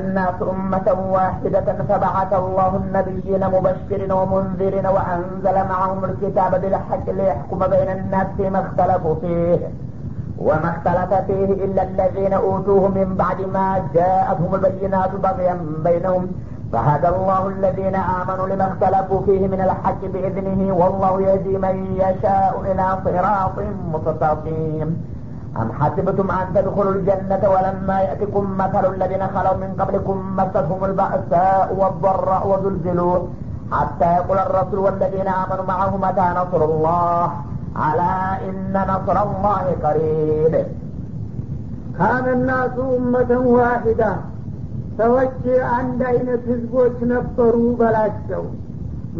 الناس أمة واحدة فبعث الله النبيين مبشرين ومنذرين وأنزل معهم الكتاب بالحق ليحكم بين الناس فيما اختلفوا فيه. وما اختلف فيه إلا الذين أوتوه من بعد ما جاءتهم البينات بغيا بينهم. فهدى الله الذين آمنوا لما اختلفوا فيه من الحق بإذنه والله يهدي من يشاء إلى صراط مستقيم. أم حسبتم أن تدخلوا الجنة ولما يأتكم مثل الذين خلوا من قبلكم مستهم البأساء والضراء وزلزلوا حتى يقول الرسول والذين آمنوا معه متى نصر الله ألا إن نصر الله قريب ካነ ናሱ ኡመተን ዋሂዳ ሰዎች አንድ አይነት ህዝቦች ነበሩ በላቸው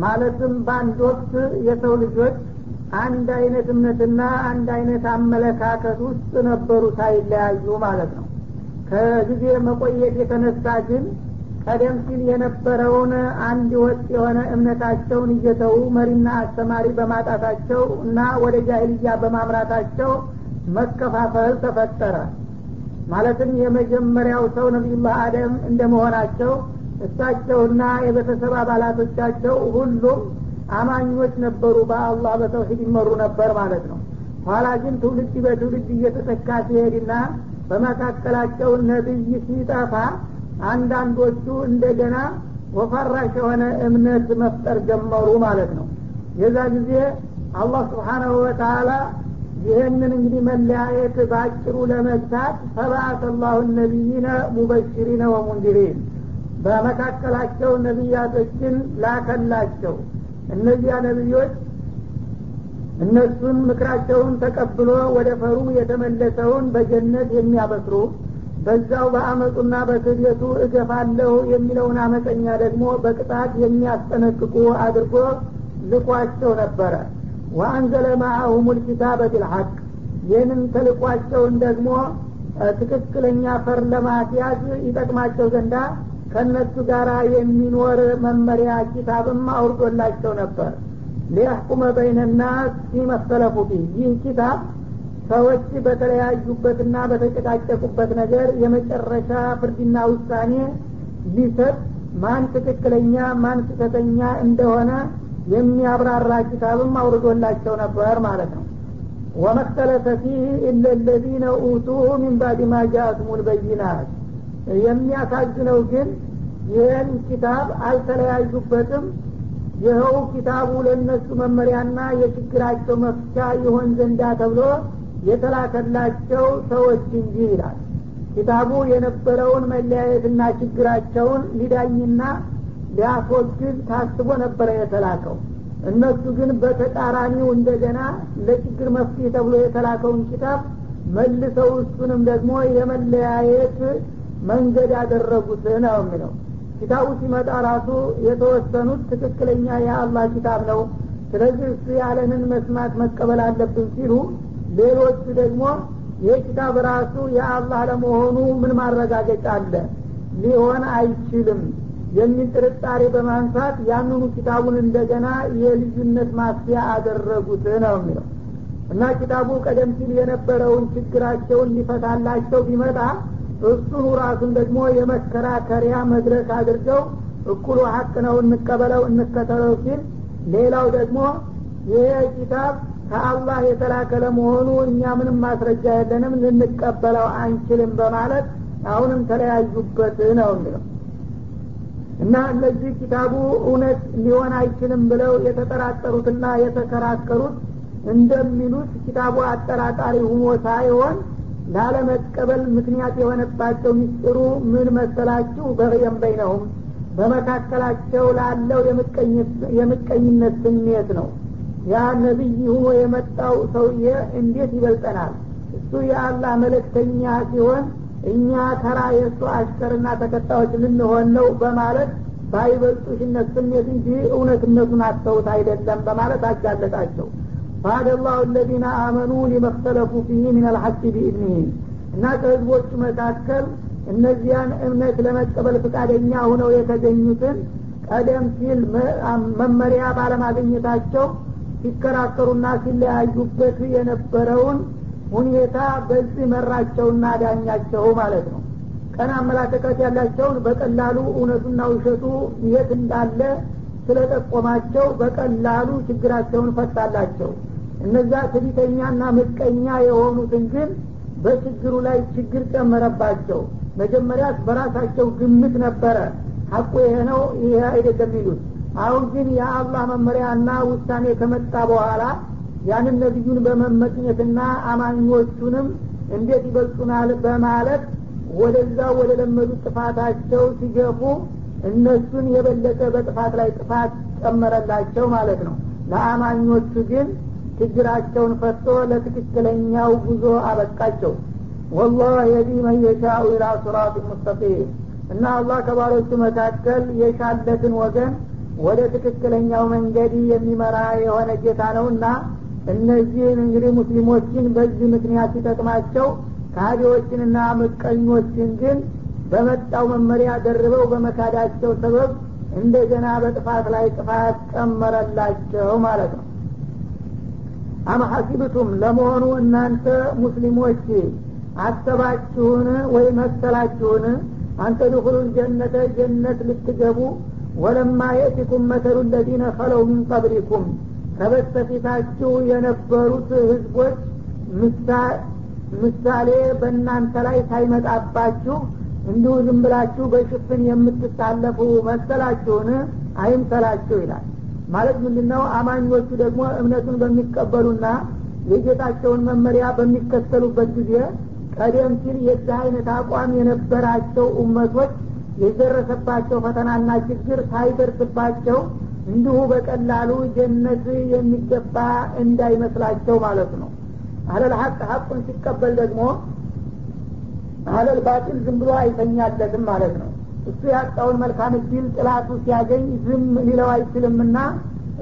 ማለትም በአንድ ወቅት የሰው ልጆች አንድ አይነት እምነትና አንድ አይነት አመለካከት ውስጥ ነበሩ ሳይለያዩ ማለት ነው። ከጊዜ መቆየት የተነሳ ግን ቀደም ሲል የነበረውን አንድ ወጥ የሆነ እምነታቸውን እየተዉ መሪና አስተማሪ በማጣታቸው እና ወደ ጃሂልያ በማምራታቸው መከፋፈል ተፈጠረ። ማለትም የመጀመሪያው ሰው ነቢዩላህ አደም እንደመሆናቸው እሳቸውና የቤተሰብ አባላቶቻቸው ሁሉም አማኞች ነበሩ በአላህ በተውሂድ ይመሩ ነበር ማለት ነው። ኋላ ግን ትውልድ በትውልድ እየተተካ ሲሄድና በመካከላቸው ነቢይ ሲጠፋ አንዳንዶቹ እንደገና ወፈራሽ የሆነ እምነት መፍጠር ጀመሩ ማለት ነው። የዛ ጊዜ አላህ ስብሓናሁ ወተላ ይህንን እንግዲህ መለያየት በአጭሩ ለመግታት ፈባአተ ላሁ ነቢይነ ሙበሽሪነ ወሙንዲሪን በመካከላቸው ነቢያቶችን ላከላቸው እነዚያ ነቢዮች እነሱን ምክራቸውን ተቀብሎ ወደ ፈሩ የተመለሰውን በጀነት የሚያበስሩ በዛው በአመፁና በክህደቱ እገፋለሁ የሚለውን አመፀኛ ደግሞ በቅጣት የሚያስጠነቅቁ አድርጎ ልኳቸው ነበረ። ወአንዘለ ማአሁም ልኪታበ ቢልሐቅ ይህንን ተልቋቸውን ደግሞ ትክክለኛ ፈር ለማስያዝ ይጠቅማቸው ዘንዳ ከእነሱ ጋር የሚኖር መመሪያ ኪታብም አውርዶላቸው ነበር። ሊያሕኩመ በይነናስ ሲመሰለፉ ይህ ኪታብ ሰዎች በተለያዩበትና በተጨቃጨቁበት ነገር የመጨረሻ ፍርድና ውሳኔ ሊሰጥ ማን ትክክለኛ ማን ስህተተኛ እንደሆነ የሚያብራራ ኪታብም አውርዶላቸው ነበር ማለት ነው። ወመክተለፈ ፊህ ኢለ ለዚነ ኡቱሁ ሚን ባድ ማ ልበይናት የሚያሳዝነው ግን ይህን ኪታብ አልተለያዩበትም። ይኸው ኪታቡ ለእነሱ መመሪያና የችግራቸው መፍቻ ይሆን ዘንዳ ተብሎ የተላከላቸው ሰዎች እንጂ ይላል። ኪታቡ የነበረውን መለያየትና ችግራቸውን ሊዳኝና ሊያስወግድ ታስቦ ነበረ የተላከው። እነሱ ግን በተቃራኒው እንደገና ለችግር መፍትሄ ተብሎ የተላከውን ኪታብ መልሰው እሱንም ደግሞ የመለያየት መንገድ ያደረጉት ነው የሚለው። ኪታቡ ሲመጣ ራሱ የተወሰኑት ትክክለኛ የአላህ ኪታብ ነው። ስለዚህ እሱ ያለንን መስማት መቀበል አለብን ሲሉ ሌሎቹ ደግሞ ይህ ኪታብ ራሱ የአላህ ለመሆኑ ምን ማረጋገጫ አለ? ሊሆን አይችልም የሚል ጥርጣሬ በማንሳት ያንኑ ኪታቡን እንደገና የልዩነት ማስያ አደረጉት ነው የሚለው። እና ኪታቡ ቀደም ሲል የነበረውን ችግራቸውን ሊፈታላቸው ቢመጣ እሱኑ ራሱን ደግሞ የመከራከሪያ መድረክ አድርገው እኩሉ ሀቅ ነው እንቀበለው እንከተለው ሲል ሌላው ደግሞ ይሄ ኪታብ ከአላህ የተላከ ለመሆኑ እኛ ምንም ማስረጃ የለንም ልንቀበለው አንችልም በማለት አሁንም ተለያዩበት ነው የሚለው። እና እነዚህ ኪታቡ እውነት ሊሆን አይችልም ብለው የተጠራጠሩትና የተከራከሩት እንደሚሉት ኪታቡ አጠራጣሪ ሁኖ ሳይሆን ላለመቀበል ምክንያት የሆነባቸው ሚስጥሩ ምን መሰላችሁ? በቅየም በይነሁም በመካከላቸው ላለው የምቀኝነት ስሜት ነው። ያ ነቢይ ሁኖ የመጣው ሰውዬ እንዴት ይበልጠናል? እሱ የአላህ መለክተኛ ሲሆን እኛ ተራ የእሱ አሽከርና ተከታዮች ልንሆን ነው በማለት ባይበልጡሽነት ስሜት እንጂ እውነትነቱን አስተውት አይደለም በማለት አጋለጣቸው ፈሀደ ላሁ አለዚነ አመኑ ሊመክተለፉ ፊህ ምን አልሐቅ ቢኢድኒህም እና ከህዝቦቹ መካከል እነዚያን እምነት ለመቀበል ፍቃደኛ ሆነው የተገኙትን ቀደም ሲል መመሪያ ባለማገኘታቸው ሲከራከሩና ሲለያዩበት የነበረውን ሁኔታ በዚህ መራቸውና ዳኛቸው ማለት ነው። ቀን አመላከት ያላቸውን በቀላሉ እውነቱና ውሸቱ የት እንዳለ ስለጠቆማቸው በቀላሉ ችግራቸውን ፈታላቸው። እነዛ ትዕቢተኛና ምቀኛ የሆኑትን ግን በችግሩ ላይ ችግር ጨመረባቸው። መጀመሪያ በራሳቸው ግምት ነበረ። ሀቁ ይሄ ነው ይሄ አይደለም ይሉት። አሁን ግን የአላህ መመሪያና ውሳኔ ከመጣ በኋላ ያንን ነቢዩን በመመቅኘትና አማኞቹንም እንዴት ይበልጡናል በማለት ወደዛ ወደ ለመዱት ጥፋታቸው ሲገፉ እነሱን የበለጠ በጥፋት ላይ ጥፋት ጨመረላቸው ማለት ነው። ለአማኞቹ ግን ችግራቸውን ፈቶ ለትክክለኛው ጉዞ አበቃቸው። ወላህ የዲ መን የሻኡ ኢላ ሱራት ሙስተቂም። እና አላህ ከባሮቹ መካከል የሻለትን ወገን ወደ ትክክለኛው መንገድ የሚመራ የሆነ ጌታ ነውና እነዚህን እንግዲህ ሙስሊሞችን በዚህ ምክንያት ሲጠቅማቸው ካዲዎችንና ምቀኞችን ግን በመጣው መመሪያ ደርበው በመካዳቸው ሰበብ እንደገና በጥፋት ላይ ጥፋት ጨመረላቸው ማለት ነው። አም ሐሲብቱም ለመሆኑ እናንተ ሙስሊሞች አሰባችሁን ወይ መሰላችሁን? አንተ ድኹሉ ጀነተ ጀነት ልትገቡ ወለማ የእቲኩም መተሉ ለዚነ ከለው ምን ቀብሊኩም ከበስተፊታችሁ የነበሩት ህዝቦች ምሳሌ በእናንተ ላይ ሳይመጣባችሁ እንዲሁ ዝም ብላችሁ በሽፍን የምትታለፉ መሰላችሁን? አይምሰላችሁ ይላል። ማለት ምንድን ነው አማኞቹ ደግሞ እምነቱን በሚቀበሉና የጌታቸውን መመሪያ በሚከተሉበት ጊዜ ቀደም ሲል የዚህ አይነት አቋም የነበራቸው እመቶች የደረሰባቸው ፈተናና ችግር ሳይደርስባቸው እንዲሁ በቀላሉ ጀነት የሚገባ እንዳይመስላቸው ማለት ነው። አለል ሀቅ ሀቁን ሲቀበል ደግሞ አለል ባጢል ዝም ብሎ አይተኛለትም ማለት ነው። እሱ ያጣውን መልካም እድል ጥላቱ ሲያገኝ ዝም ሊለው አይችልምና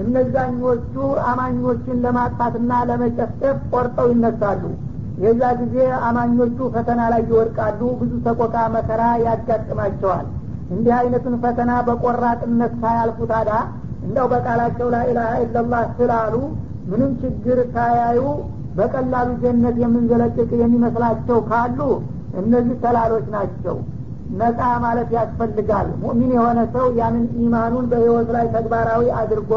እነዛኞቹ አማኞችን ለማጥፋትና ለመጨፍጨፍ ቆርጠው ይነሳሉ። የዛ ጊዜ አማኞቹ ፈተና ላይ ይወድቃሉ። ብዙ ሰቆቃ መከራ ያጋጥማቸዋል። እንዲህ አይነቱን ፈተና በቆራጥነት ሳያልፉ ታዳ እንደው በቃላቸው ላኢላሀ ኢላላህ ስላሉ ምንም ችግር ሳያዩ በቀላሉ ጀነት የምንዘለቅቅ የሚመስላቸው ካሉ እነዚህ ተላሎች ናቸው። ነጻ ማለት ያስፈልጋል። ሙእሚን የሆነ ሰው ያንን ኢማኑን በህይወት ላይ ተግባራዊ አድርጎ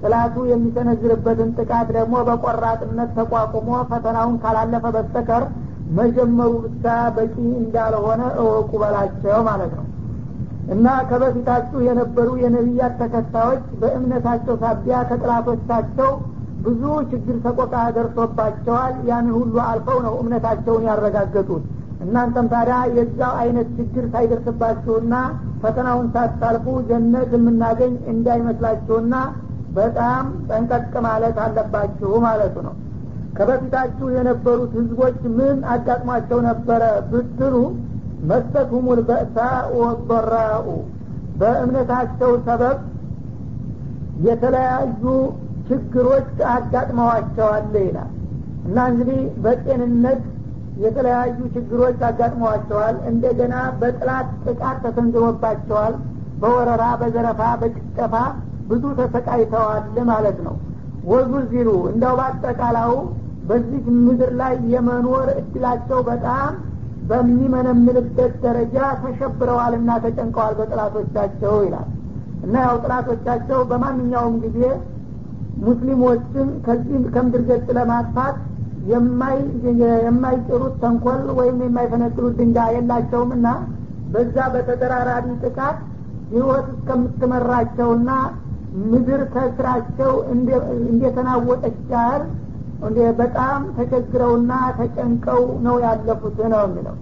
ጥላቱ የሚሰነዝርበትን ጥቃት ደግሞ በቆራጥነት ተቋቁሞ ፈተናውን ካላለፈ በስተቀር መጀመሩ ብቻ በቂ እንዳልሆነ እወቁ በላቸው ማለት ነው። እና ከበፊታችሁ የነበሩ የነቢያት ተከታዮች በእምነታቸው ሳቢያ ከጥላቶቻቸው ብዙ ችግር ሰቆቃ ደርሶባቸዋል። ያንን ሁሉ አልፈው ነው እምነታቸውን ያረጋገጡት እናንተም ታዲያ የዛው አይነት ችግር ሳይደርስባችሁና ፈተናውን ሳታልፉ ጀነት የምናገኝ እንዳይመስላችሁና በጣም ጠንቀቅ ማለት አለባችሁ ማለቱ ነው። ከበፊታችሁ የነበሩት ህዝቦች ምን አጋጥሟቸው ነበረ ብትሉ መስተትሁሙል በእሳ ወበራኡ። በእምነታቸው ሰበብ የተለያዩ ችግሮች አጋጥመዋቸዋል ይላል። እና እንግዲህ በጤንነት የተለያዩ ችግሮች አጋጥመዋቸዋል። እንደገና በጥላት ጥቃት ተሰንዝሮባቸዋል። በወረራ በዘረፋ በጭፍጨፋ ብዙ ተሰቃይተዋል ማለት ነው። ወዙልዚሉ እንደው በአጠቃላው በዚህ ምድር ላይ የመኖር እድላቸው በጣም በሚመነምንበት ደረጃ ተሸብረዋልና ተጨንቀዋል በጥላቶቻቸው ይላል። እና ያው ጥላቶቻቸው በማንኛውም ጊዜ ሙስሊሞችን ከዚህ ከምድር ገጽ ለማጥፋት የማይጭሩት ተንኮል ወይም የማይፈነቅሉት ድንጋይ የላቸውም እና በዛ በተደራራቢ ጥቃት ህይወት እስከምትመራቸውና ምድር ከስራቸው እንደተናወጠች ያህል በጣም ተቸግረውና ተጨንቀው ነው ያለፉት ነው የሚለው።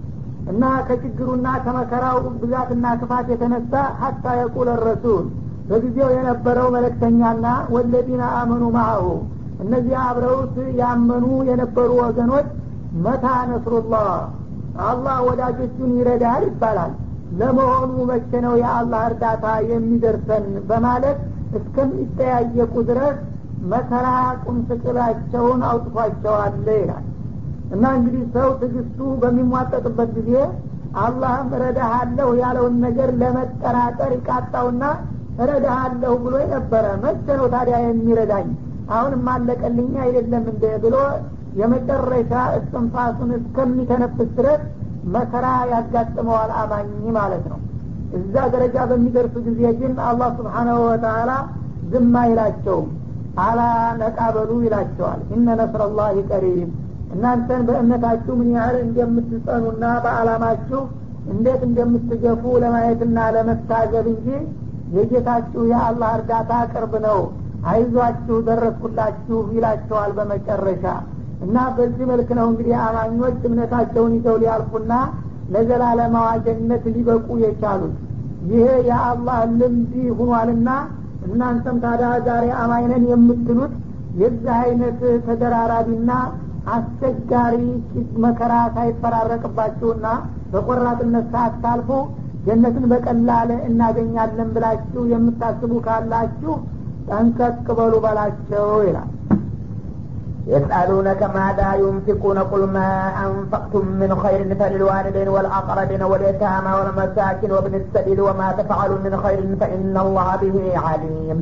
እና ከችግሩና ከመከራው ብዛትና ክፋት የተነሳ ሀታ የቁል ረሱል በጊዜው የነበረው መለክተኛና ወለዲና አመኑ ማአሁ እነዚህ አብረውት ያመኑ የነበሩ ወገኖች መታ ነስሩላህ አላህ ወዳጆቹን ይረዳል ይባላል። ለመሆኑ መቼ ነው የአላህ እርዳታ የሚደርሰን በማለት እስከሚጠያየቁ ድረስ መከራ ቁምስቅላቸውን አውጥቷቸዋል ይላል። እና እንግዲህ ሰው ትግስቱ በሚሟጠጥበት ጊዜ አላህም እረዳሃለሁ ያለውን ነገር ለመጠራጠር ይቃጣውና እረዳሃለሁ ብሎ ነበረ መቼ ነው ታዲያ የሚረዳኝ አሁንም አለቀልኛ አይደለም እንደ ብሎ የመጨረሻ እስትንፋሱን እስከሚተነፍስ ድረስ መከራ ያጋጥመዋል አማኝ ማለት ነው። እዛ ደረጃ በሚደርሱ ጊዜ ግን አላህ ስብሓናሁ ወተላ ዝም አይላቸውም። አላ ነቃበሉ ይላቸዋል። እነ ነስረላህ ቀሪብ እናንተን በእምነታችሁ ምን ያህል እንደምትጸኑና በአላማችሁ እንዴት እንደምትገፉ ለማየትና ለመታዘብ እንጂ የጌታችሁ የአላህ እርዳታ ቅርብ ነው አይዟችሁ ደረስኩላችሁ ይላቸዋል በመጨረሻ። እና በዚህ መልክ ነው እንግዲህ አማኞች እምነታቸውን ይዘው ሊያልፉና ለዘላለማዋ ጀነት ሊበቁ የቻሉት። ይሄ የአላህ ልምድ ሁኗልና እናንተም ታዲያ ዛሬ አማኝነን የምትሉት የዚህ አይነት ተደራራቢና አስቸጋሪ መከራ ሳይፈራረቅባችሁና በቆራጥነት ሳታልፉ ጀነትን በቀላል እናገኛለን ብላችሁ የምታስቡ ካላችሁ ጠንቀቅ በሉ በላቸው ይላል يسألونك ماذا ينفقون قل ما أنفقتم من خير فللوالدين والأقربين واليتامى والمساكين وابن السبيل وما تفعلوا من خير فإن الله به عليم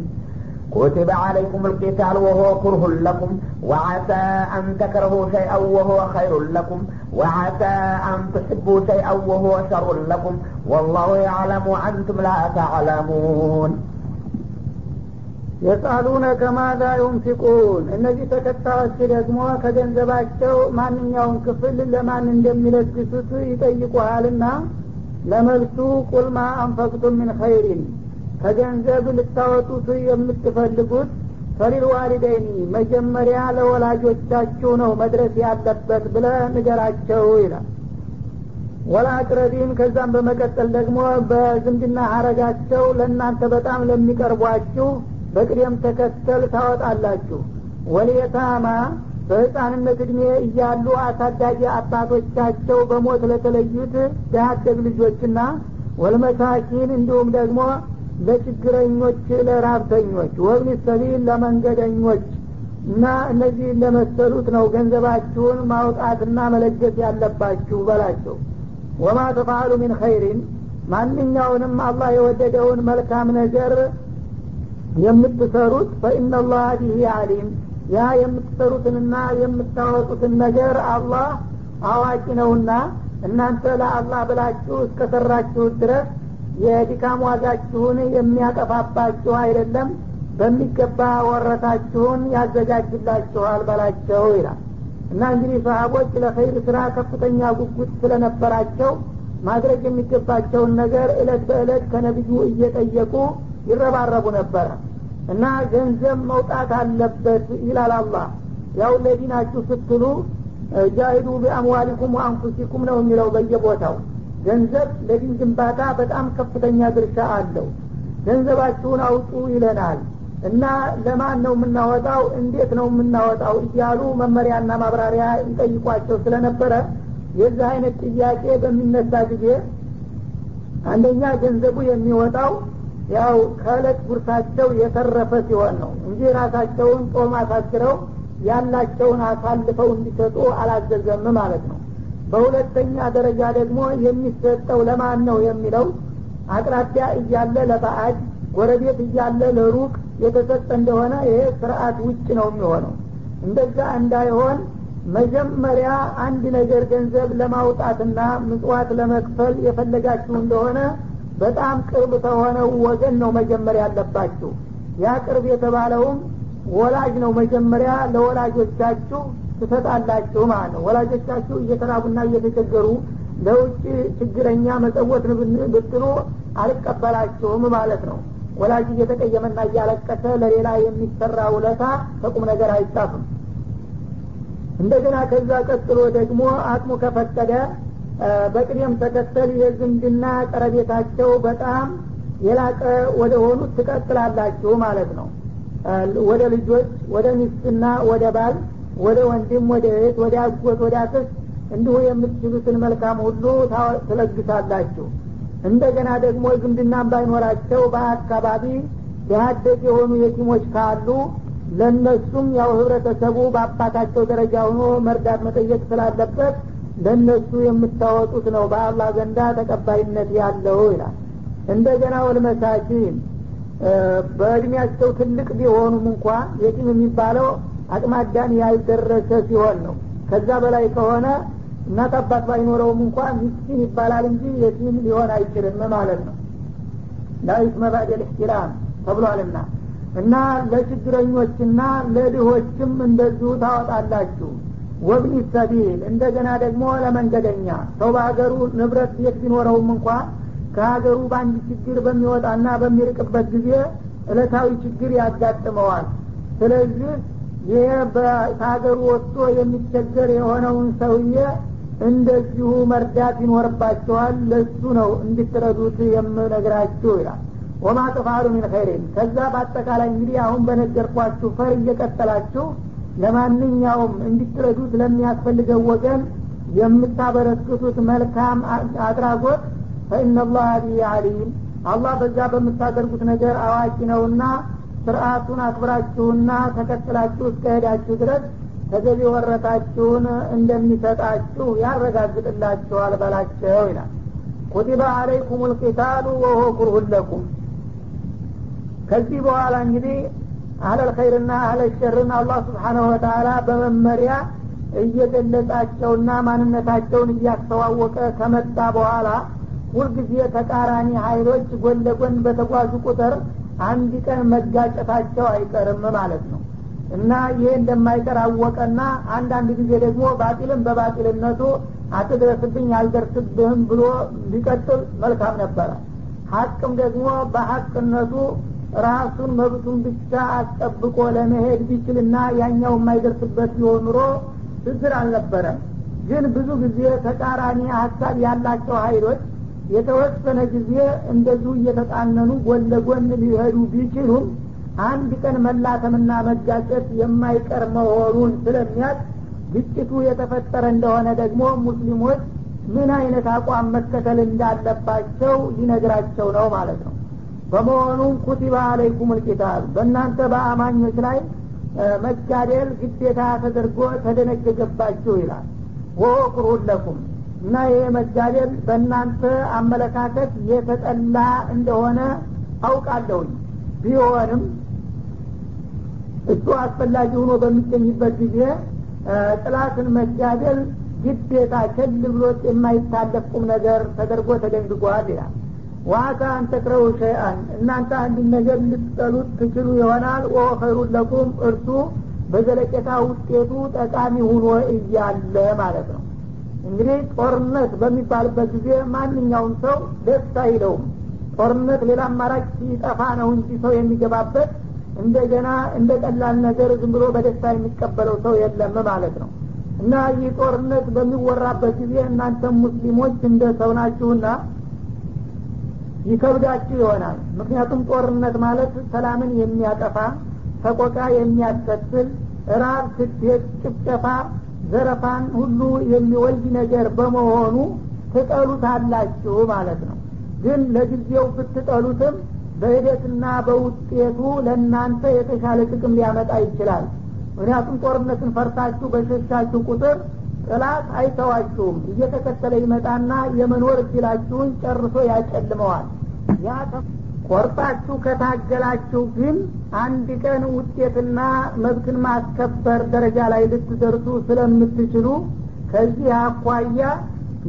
كتب عليكم القتال وهو كره لكم وعسى أن تكرهوا شيئا وهو خير لكم وعسى أن تحبوا شيئا وهو شر لكم والله يعلم وأنتم لا تعلمون የሳሉነከ ማዛ ዩንፊቁን። እነዚህ ተከታዮች ደግሞ ከገንዘባቸው ማንኛውን ክፍል ለማን እንደሚለግሱት ይጠይቁሃልና ለመልሱ ቁልማ አንፈቅቱም ምን ኸይሪን ከገንዘብ ልታወጡት የምትፈልጉት ፈሊል ዋሊደይኒ መጀመሪያ ለወላጆቻችሁ ነው መድረስ ያለበት ብለ ንገራቸው ይላል። ወላቅረቢን ከዛም በመቀጠል ደግሞ በዝምድና ሀረጋቸው ለእናንተ በጣም ለሚቀርቧችሁ በቅደም ተከተል ታወጣላችሁ። ወልየታማ በህፃንነት እድሜ እያሉ አሳዳጊ አባቶቻቸው በሞት ለተለዩት ደሃደግ ልጆችና ወልመሳኪን እንዲሁም ደግሞ ለችግረኞች ለራብተኞች ወብኒ ሰቢል ለመንገደኞች እና እነዚህ ለመሰሉት ነው ገንዘባችሁን ማውጣትና መለገስ ያለባችሁ በላቸው። ወማ ተፋአሉ ሚን ኸይሪን ማንኛውንም አላህ የወደደውን መልካም ነገር የምትሰሩት ፈኢናላህ ቢሂ አሊም ያ የምትሰሩትንና የምታወጡትን ነገር አላህ አዋቂ ነውና እናንተ ለአላህ ብላችሁ እስከሰራችሁት ድረስ የድካም ዋጋችሁን የሚያጠፋባችሁ አይደለም። በሚገባ ወረታችሁን ያዘጋጅላችኋል በላቸው ይላል። እና እንግዲህ ሰሀቦች ለኸይር ስራ ከፍተኛ ጉጉት ስለነበራቸው ማድረግ የሚገባቸውን ነገር እለት በእለት ከነቢዩ እየጠየቁ ይረባረቡ ነበረ። እና ገንዘብ መውጣት አለበት ይላል አላህ። ያው ለዲናችሁ ስትሉ ጃሂዱ ቢአምዋሊኩም ወአንፉሲኩም ነው የሚለው በየቦታው። ገንዘብ ለዲን ግንባታ በጣም ከፍተኛ ድርሻ አለው። ገንዘባችሁን አውጡ ይለናል። እና ለማን ነው የምናወጣው? እንዴት ነው የምናወጣው? እያሉ መመሪያና ማብራሪያ ይጠይቋቸው ስለነበረ የዚህ አይነት ጥያቄ በሚነሳ ጊዜ አንደኛ ገንዘቡ የሚወጣው ያው ከእለት ጉርሳቸው የተረፈ ሲሆን ነው እንጂ ራሳቸውን ጦም አሳስረው ያላቸውን አሳልፈው እንዲሰጡ አላዘዘም ማለት ነው። በሁለተኛ ደረጃ ደግሞ የሚሰጠው ለማን ነው የሚለው አቅራቢያ እያለ ለባዕድ ጎረቤት እያለ ለሩቅ የተሰጠ እንደሆነ ይሄ ስርአት ውጭ ነው የሚሆነው። እንደዛ እንዳይሆን መጀመሪያ አንድ ነገር ገንዘብ ለማውጣትና ምጽዋት ለመክፈል የፈለጋችሁ እንደሆነ በጣም ቅርብ ከሆነው ወገን ነው መጀመሪያ ያለባችሁ። ያ ቅርብ የተባለውም ወላጅ ነው መጀመሪያ ለወላጆቻችሁ ትሰጣላችሁ ማለት ነው። ወላጆቻችሁ እየተራቡና እየተቸገሩ ለውጭ ችግረኛ መጸወት ብትሉ አልቀበላችሁም ማለት ነው። ወላጅ እየተቀየመና እያለቀሰ ለሌላ የሚሰራ ውለታ ከቁም ነገር አይጻፍም። እንደገና ከዛ ቀጥሎ ደግሞ አቅሙ ከፈቀደ በቅደም ተከተል የዝምድና ቀረቤታቸው በጣም የላቀ ወደ ሆኑት ትቀጥላላችሁ ማለት ነው። ወደ ልጆች ወደ ሚስትና ወደ ባል ወደ ወንድም ወደ እህት ወደ አጎት ወደ አክስት እንዲሁ የምትችሉትን መልካም ሁሉ ትለግሳላችሁ። እንደገና ደግሞ ዝምድናም ባይኖራቸው በአካባቢ የሀደግ የሆኑ የቲሞች ካሉ ለነሱም ያው ህብረተሰቡ በአባታቸው ደረጃ ሆኖ መርዳት መጠየቅ ስላለበት ለእነሱ የምታወጡት ነው። በአላህ ዘንዳ ተቀባይነት ያለው ይላል። እንደገና ወልመሳኪን በእድሜያቸው ትልቅ ቢሆኑም እንኳ የቲም የሚባለው አቅማዳን ያልደረሰ ሲሆን ነው። ከዛ በላይ ከሆነ እናት አባት ባይኖረውም እንኳ ሚስኪን ይባላል እንጂ የቲም ሊሆን አይችልም ማለት ነው። ليتم تبادل الاحترام ተብሏልና። እና ለችግረኞችና ለድሆችም እንደዚሁ ታወጣላችሁ وابن السبيل እንደገና ደግሞ ለመንገደኛ ሰው በሀገሩ ንብረት ቤት ቢኖረውም እንኳ ከሀገሩ በአንድ ችግር በሚወጣና በሚርቅበት ጊዜ እለታዊ ችግር ያጋጥመዋል። ስለዚህ ይህ ከሀገሩ ወጥቶ የሚቸገር የሆነውን ሰውዬ እንደዚሁ መርዳት ይኖርባቸዋል። ለሱ ነው እንድትረዱት የምነግራችሁ ይላል። وما تفعلوا من خير። ከዛ በአጠቃላይ እንግዲህ አሁን በነገርኳችሁ ፈር እየቀጠላችሁ ለማንኛውም እንድትረዱት ለሚያስፈልገው ወገን የምታበረክቱት መልካም አድራጎት فإن الله به عليم አላህ በዛ በምታደርጉት ነገር አዋቂ ነውና ስርአቱን አክብራችሁና ተከትላችሁ እስከሄዳችሁ ድረስ ተገቢ ወረታችሁን እንደሚሰጣችሁ ያረጋግጥላችኋል በላቸው ይላል። ኩቲበ አለይኩም ልቂታሉ ወሆ ኩርሁን ለኩም። ከዚህ በኋላ እንግዲህ አህለል ኸይርና አህለል ሸርን አላህ ስብሓናሁ ወተላ በመመሪያ እየገለጻቸውና ማንነታቸውን እያስተዋወቀ ከመጣ በኋላ ሁልጊዜ ተቃራኒ ሀይሎች ጎን ለጎን በተጓዙ ቁጥር አንድ ቀን መጋጨታቸው አይቀርም ማለት ነው። እና ይሄ እንደማይቀር አወቀና አንዳንድ ጊዜ ደግሞ ባጢልም በባጢልነቱ አትድረስብኝ አልደርስብህም ብሎ ቢቀጥል መልካም ነበረ። ሀቅም ደግሞ በሀቅነቱ ራሱን መብቱን ብቻ አስጠብቆ ለመሄድ ቢችልና ያኛው የማይደርስበት ቢሆን ኑሮ ችግር አልነበረም። ግን ብዙ ጊዜ ተቃራኒ ሀሳብ ያላቸው ሀይሎች የተወሰነ ጊዜ እንደዚሁ እየተጣነኑ ጎን ለጎን ሊሄዱ ቢችሉም አንድ ቀን መላተምና መጋጨት የማይቀር መሆኑን ስለሚያት ግጭቱ የተፈጠረ እንደሆነ ደግሞ ሙስሊሞች ምን አይነት አቋም መከተል እንዳለባቸው ሊነግራቸው ነው ማለት ነው በመሆኑም ኩቲባ አለይኩም ልቂታል በእናንተ በአማኞች ላይ መጋደል ግዴታ ተደርጎ ተደነገገባችሁ ይላል። ወሆ ኩርሁን ለኩም እና ይሄ መጋደል በእናንተ አመለካከት የተጠላ እንደሆነ አውቃለሁኝ። ቢሆንም እሱ አስፈላጊ ሆኖ በሚገኝበት ጊዜ ጥላትን መጋደል ግዴታ ቸል ብሎት የማይታለፍ ነገር ተደርጎ ተደንግጓል ይላል ዋካ አንተክረው ሸይአን። እናንተ አንድን ነገር ልትጠሉት ትችሉ ይሆናል። ወ ኸይሩን ለኩም እርሱ በዘለቄታ ውጤቱ ጠቃሚ ሁኖ እያለ ማለት ነው። እንግዲህ ጦርነት በሚባልበት ጊዜ ማንኛውም ሰው ደስ አይለውም። ጦርነት ሌላ አማራጭ ሲጠፋ ነው እንጂ ሰው የሚገባበት። እንደገና እንደ ቀላል ነገር ዝም ብሎ በደስታ የሚቀበለው ሰው የለም ማለት ነው። እና ይህ ጦርነት በሚወራበት ጊዜ እናንተም ሙስሊሞች እንደ ሰው ናችሁና ይከብዳችሁ ይሆናል። ምክንያቱም ጦርነት ማለት ሰላምን የሚያጠፋ ሰቆቃ የሚያስከትል ራብ ስደት ጭፍጨፋ ዘረፋን ሁሉ የሚወልድ ነገር በመሆኑ ትጠሉታላችሁ ማለት ነው። ግን ለጊዜው ብትጠሉትም በሂደትና በውጤቱ ለእናንተ የተሻለ ጥቅም ሊያመጣ ይችላል። ምክንያቱም ጦርነትን ፈርታችሁ በሸሻችሁ ቁጥር ጥላት አይተዋችሁም። እየተከተለ ይመጣና የመኖር እድላችሁን ጨርሶ ያጨልመዋል። ያ ቆርጣችሁ ከታገላችሁ ግን አንድ ቀን ውጤትና መብትን ማስከበር ደረጃ ላይ ልትደርሱ ስለምትችሉ ከዚህ አኳያ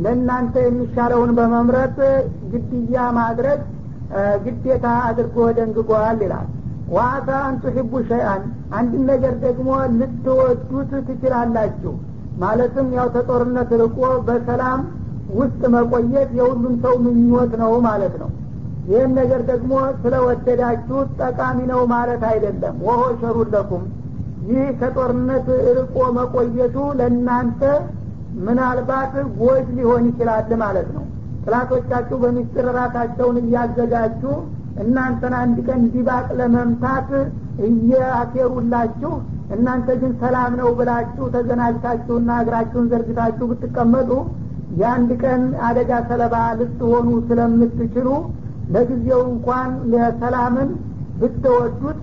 ለእናንተ የሚሻለውን በመምረጥ ግድያ ማድረግ ግዴታ አድርጎ ደንግጓል ይላል። ዋአታ አንቱሒቡ ሸይአን አንድን ነገር ደግሞ ልትወዱት ትችላላችሁ ማለትም ያው ተጦርነት ርቆ በሰላም ውስጥ መቆየት የሁሉም ሰው ምኞት ነው ማለት ነው። ይህን ነገር ደግሞ ስለወደዳችሁ ጠቃሚ ነው ማለት አይደለም። ወሆ ሸሩን ለኩም። ይህ ከጦርነት ርቆ መቆየቱ ለእናንተ ምናልባት ጎጅ ሊሆን ይችላል ማለት ነው። ጥላቶቻችሁ በሚስጥር ራሳቸውን እያዘጋጁ እናንተን አንድ ቀን ዲባቅ ለመምታት እያሴሩላችሁ እናንተ ግን ሰላም ነው ብላችሁ ተዘናጅታችሁና እግራችሁን ዘርግታችሁ ብትቀመጡ የአንድ ቀን አደጋ ሰለባ ልትሆኑ ስለምትችሉ ለጊዜው እንኳን ሰላምን ብትወዱት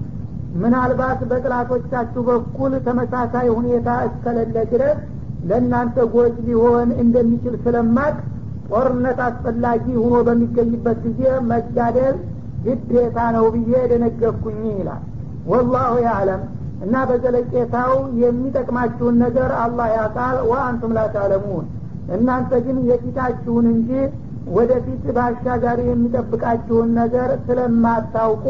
ምናልባት በጥላቶቻችሁ በኩል ተመሳሳይ ሁኔታ እስከሌለ ድረስ ለእናንተ ጎጅ ሊሆን እንደሚችል ስለማቅ ጦርነት አስፈላጊ ሆኖ በሚገኝበት ጊዜ መጋደል ግዴታ ነው ብዬ ደነገፍኩኝ ይላል። ወላሁ ያዕለም እና በዘለቄታው የሚጠቅማችሁን ነገር አላህ ያውቃል። ወአንቱም ላታለሙን እናንተ ግን የፊታችሁን እንጂ ወደፊት በአሻጋሪ የሚጠብቃችሁን ነገር ስለማታውቁ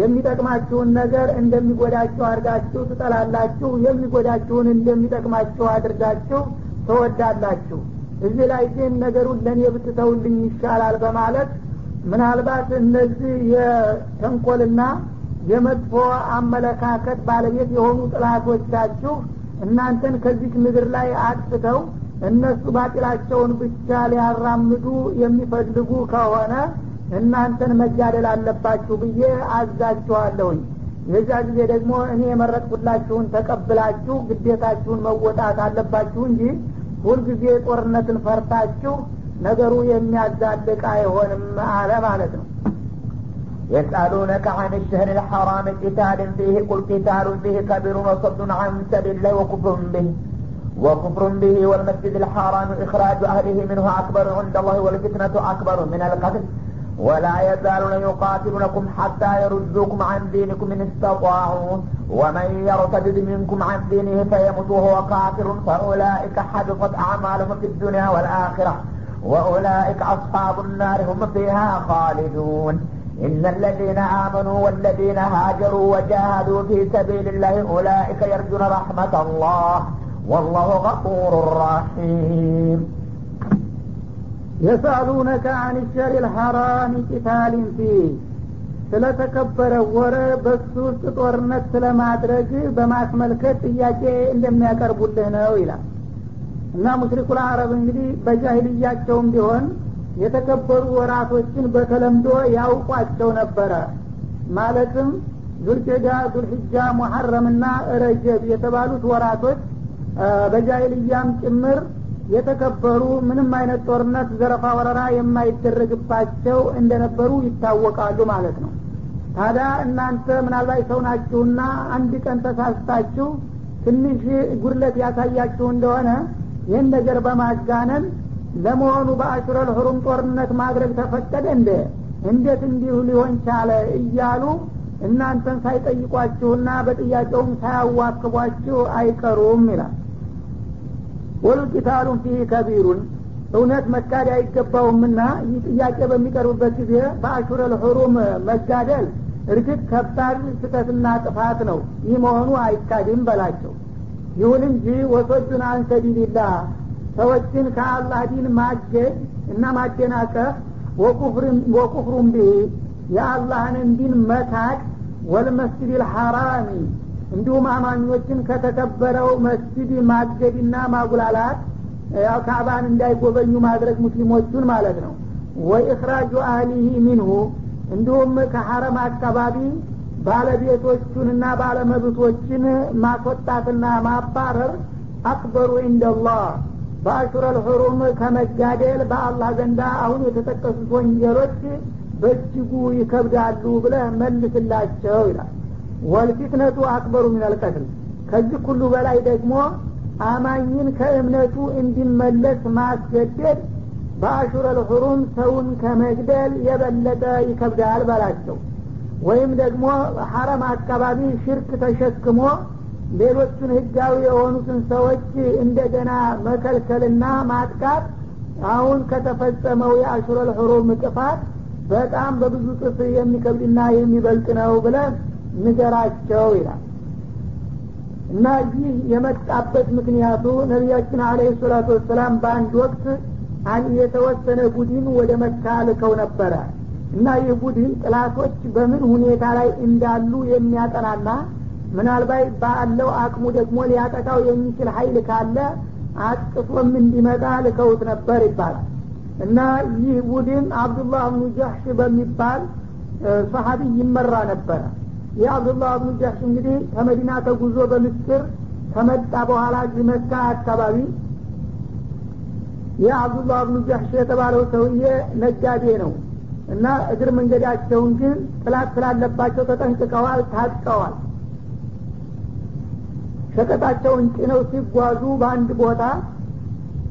የሚጠቅማችሁን ነገር እንደሚጎዳችሁ አድርጋችሁ ትጠላላችሁ። የሚጎዳችሁን እንደሚጠቅማችሁ አድርጋችሁ ተወዳላችሁ። እዚህ ላይ ግን ነገሩን ለእኔ ብትተውልኝ ይሻላል በማለት ምናልባት እነዚህ የተንኮልና የመጥፎ አመለካከት ባለቤት የሆኑ ጥላቶቻችሁ እናንተን ከዚህ ምድር ላይ አጥፍተው እነሱ ባጢላቸውን ብቻ ሊያራምዱ የሚፈልጉ ከሆነ እናንተን መጋደል አለባችሁ ብዬ አዛችኋለሁኝ። የዛ ጊዜ ደግሞ እኔ የመረጥኩላችሁን ተቀብላችሁ ግዴታችሁን መወጣት አለባችሁ እንጂ ሁልጊዜ ጦርነትን ፈርታችሁ ነገሩ የሚያዛልቅ አይሆንም አለ ማለት ነው يسألونك عن الشهر الحرام قتال فيه قل قتال فيه كبير وصد عن سبيل الله وكفر به. وكفر به والمسجد الحرام إخراج أهله منه أكبر عند الله والفتنة أكبر من القتل. ولا يزالون يقاتلونكم حتى يردوكم عن دينكم إن استطاعوا. ومن يرتد منكم عن دينه فيمت وهو كافر فأولئك حبطت أعمالهم في الدنيا والآخرة. وأولئك أصحاب النار هم فيها خالدون. إن الذين آمنوا والذين هاجروا وجاهدوا في سبيل الله أولئك يرجون رحمة الله والله غفور رحيم የሳሉነከ አን ሸር ልሐራም ቂታሊን ፊህ ስለተከበረ ወረ በሱ ውስጥ ጦርነት ስለማድረግ በማስመልከት ጥያቄ እንደሚያቀርቡልህ ነው ይላል እና ሙሽሪኩል አረብ እንግዲህ በጃሂልያቸውም ቢሆን የተከበሩ ወራቶችን በተለምዶ ያውቋቸው ነበረ። ማለትም ዙልቄዳ ዙልሕጃ ሙሐረምና ረጀብ የተባሉት ወራቶች በጃሂልያም ጭምር የተከበሩ ምንም አይነት ጦርነት ዘረፋ ወረራ የማይደረግባቸው እንደነበሩ ይታወቃሉ ማለት ነው። ታዲያ እናንተ ምናልባት ሰው ናችሁና አንድ ቀን ተሳስታችሁ ትንሽ ጉድለት ያሳያችሁ እንደሆነ ይህን ነገር በማጋነን ለመሆኑ በአሹረል ሁሩም ጦርነት ማድረግ ተፈቀደ እንደ እንዴት እንዲሁ ሊሆን ቻለ? እያሉ እናንተን ሳይጠይቋችሁና በጥያቄውም ሳያዋክቧችሁ አይቀሩም ይላል። ወልቂታሉን ፊህ ከቢሩን። እውነት መካድ አይገባውምና ይህ ጥያቄ በሚቀርብበት ጊዜ በአሹረል ሁሩም መጋደል እርግጥ ከባድ ስተትና ጥፋት ነው። ይህ መሆኑ አይካድም በላቸው። ይሁን እንጂ ወሶዱን አንሰቢልላህ ሰዎችን ከአላህ ዲን ማገድ እና ማደናቀፍ ወኩፍሩም ብህ የአላህንን ዲን መካድ ወልመስጅድ ልሐራሚ እንዲሁም አማኞችን ከተከበረው መስጅድ ማገድና ማጉላላት ያው ካዕባን እንዳይጎበኙ ማድረግ ሙስሊሞቹን ማለት ነው። ወኢኽራጁ አህሊህ ሚንሁ እንዲሁም ከሐረም አካባቢ ባለቤቶቹንና ባለመብቶችን ማስወጣትና ማባረር አክበሩ ኢንደላህ በአሹረል ሁሩም ከመጋደል በአላህ ዘንዳ አሁን የተጠቀሱት ወንጀሎች በእጅጉ ይከብዳሉ ብለህ መልስላቸው ይላል። ወልፊትነቱ አክበሩ ሚነልቀትል ከዚህ ሁሉ በላይ ደግሞ አማኝን ከእምነቱ እንዲመለስ ማስገደድ በአሹረል ሁሩም ሰውን ከመግደል የበለጠ ይከብዳል በላቸው ወይም ደግሞ ሐረም አካባቢ ሽርክ ተሸክሞ ሌሎቹን ህጋዊ የሆኑትን ሰዎች እንደገና መከልከልና ማጥቃት አሁን ከተፈጸመው የአሹረል ሁሩም ጥፋት በጣም በብዙ ጥፍ የሚከብድና የሚበልጥ ነው ብለ ንገራቸው ይላል። እና ይህ የመጣበት ምክንያቱ ነቢያችን አለህ ሰላቱ ወሰላም በአንድ ወቅት የተወሰነ ቡድን ወደ መካ ልከው ነበረ። እና ይህ ቡድን ጥላቶች በምን ሁኔታ ላይ እንዳሉ የሚያጠናና ምናልባት ባለው አቅሙ ደግሞ ሊያጠቃው የሚችል ሀይል ካለ አጥቅቶም እንዲመጣ ልከውት ነበር ይባላል። እና ይህ ቡድን አብዱላህ ብኑ ጃሕሽ በሚባል ሰሀቢ ይመራ ነበረ ይህ አብዱላህ ብኑ ጃሕሽ እንግዲህ ከመዲና ተጉዞ በምስር ከመጣ በኋላ መካ አካባቢ ይህ አብዱላህ ብኑ ጃሕሽ የተባለው ሰውዬ ነጋዴ ነው። እና እግር መንገዳቸውን ግን ጥላት ስላለባቸው ተጠንቅቀዋል ታጥቀዋል ሸቀጣቸውን ጭነው ሲጓዙ በአንድ ቦታ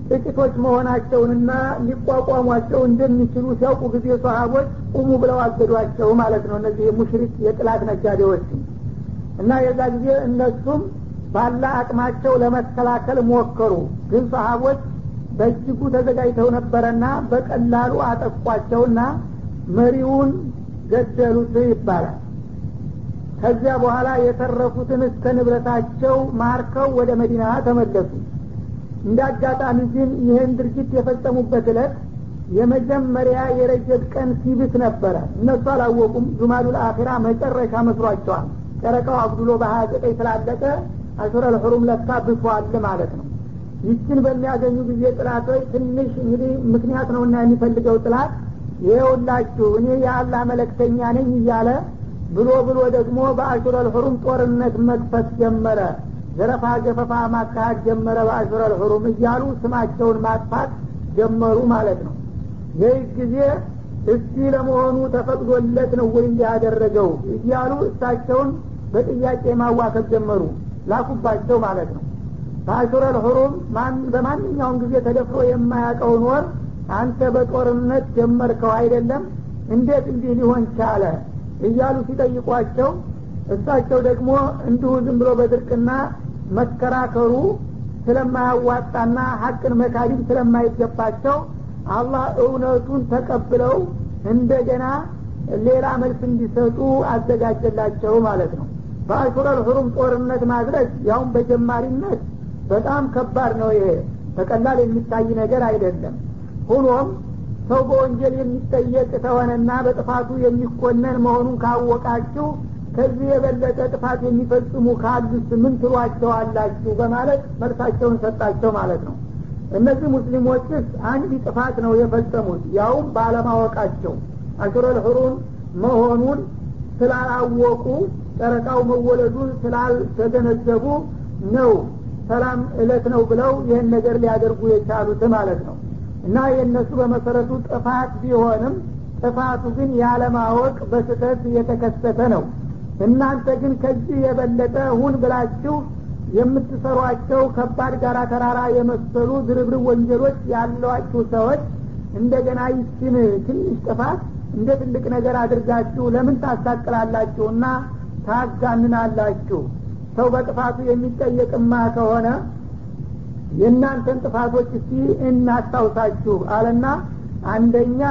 ጥቂቶች መሆናቸውንና ሊቋቋሟቸው እንደሚችሉ ሲያውቁ ጊዜ ሰሀቦች ቁሙ ብለው አገዷቸው ማለት ነው። እነዚህ የሙሽሪክ የጥላት ነጋዴዎችም እና የዛ ጊዜ እነሱም ባለ አቅማቸው ለመከላከል ሞከሩ። ግን ሰሀቦች በእጅጉ ተዘጋጅተው ነበረና በቀላሉ አጠቋቸውና መሪውን ገደሉት ይባላል ከዚያ በኋላ የተረፉትን እስከ ንብረታቸው ማርከው ወደ መዲና ተመለሱ። እንደ አጋጣሚ ግን ይህን ድርጊት የፈጸሙበት እለት የመጀመሪያ የረጀብ ቀን ሲብት ነበረ። እነሱ አላወቁም። ጁማዱል አኺራ መጨረሻ መስሯቸዋል ጨረቃው አብዱሎ በሀያ ዘጠኝ ስላለቀ አሹረል ሑሩም ለካ ብቷል ማለት ነው። ይችን በሚያገኙ ጊዜ ጥላቶች ትንሽ እንግዲህ ምክንያት ነውና የሚፈልገው ጥላት ይኸውላችሁ እኔ የአላህ መለክተኛ ነኝ እያለ ብሎ ብሎ ደግሞ በአሹረል ሑሩም ጦርነት መክፈት ጀመረ። ዘረፋ ገፈፋ ማካሄድ ጀመረ በአሹረል ሑሩም እያሉ ስማቸውን ማጥፋት ጀመሩ ማለት ነው። ይህ ጊዜ እስቲ ለመሆኑ ተፈቅዶለት ነው ወይ እንዲህ ያደረገው? እያሉ እሳቸውን በጥያቄ ማዋከብ ጀመሩ ላኩባቸው ማለት ነው። በአሹረል ሑሩም በማንኛውም ጊዜ ተደፍሮ የማያውቀውን ወር አንተ በጦርነት ጀመርከው አይደለም? እንዴት እንዲህ ሊሆን ቻለ እያሉ ሲጠይቋቸው እሳቸው ደግሞ እንዲሁ ዝም ብሎ በድርቅና መከራከሩ ስለማያዋጣና ሀቅን መካዲም ስለማይገባቸው አላህ እውነቱን ተቀብለው እንደገና ሌላ መልስ እንዲሰጡ አዘጋጀላቸው ማለት ነው። በአሹረል ሑሩም ጦርነት ማድረግ ያውም በጀማሪነት በጣም ከባድ ነው ይሄ። በቀላል የሚታይ ነገር አይደለም። ሆኖም ሰው በወንጀል የሚጠየቅ ተሆነና በጥፋቱ የሚኮነን መሆኑን ካወቃችሁ ከዚህ የበለጠ ጥፋት የሚፈጽሙ ካሉስ ምን ትሏቸዋላችሁ? በማለት መልሳቸውን ሰጣቸው ማለት ነው። እነዚህ ሙስሊሞችስ አንድ ጥፋት ነው የፈጸሙት? ያውም ባለማወቃቸው ሑሩም መሆኑን ስላላወቁ ጨረቃው መወለዱን ስላልተገነዘቡ ነው ሰላም እለት ነው ብለው ይህን ነገር ሊያደርጉ የቻሉት ማለት ነው እና የእነሱ በመሰረቱ ጥፋት ቢሆንም ጥፋቱ ግን ያለማወቅ በስህተት የተከሰተ ነው። እናንተ ግን ከዚህ የበለጠ ሁን ብላችሁ የምትሰሯቸው ከባድ ጋራ ተራራ የመሰሉ ድርብርብ ወንጀሎች ያለዋችሁ ሰዎች እንደገና ይችን ትንሽ ጥፋት እንደ ትልቅ ነገር አድርጋችሁ ለምን ታሳቅላላችሁና ታጋንናላችሁ? ሰው በጥፋቱ የሚጠየቅማ ከሆነ የእናንተን ጥፋቶች እስቲ እናስታውሳችሁ አለና አንደኛ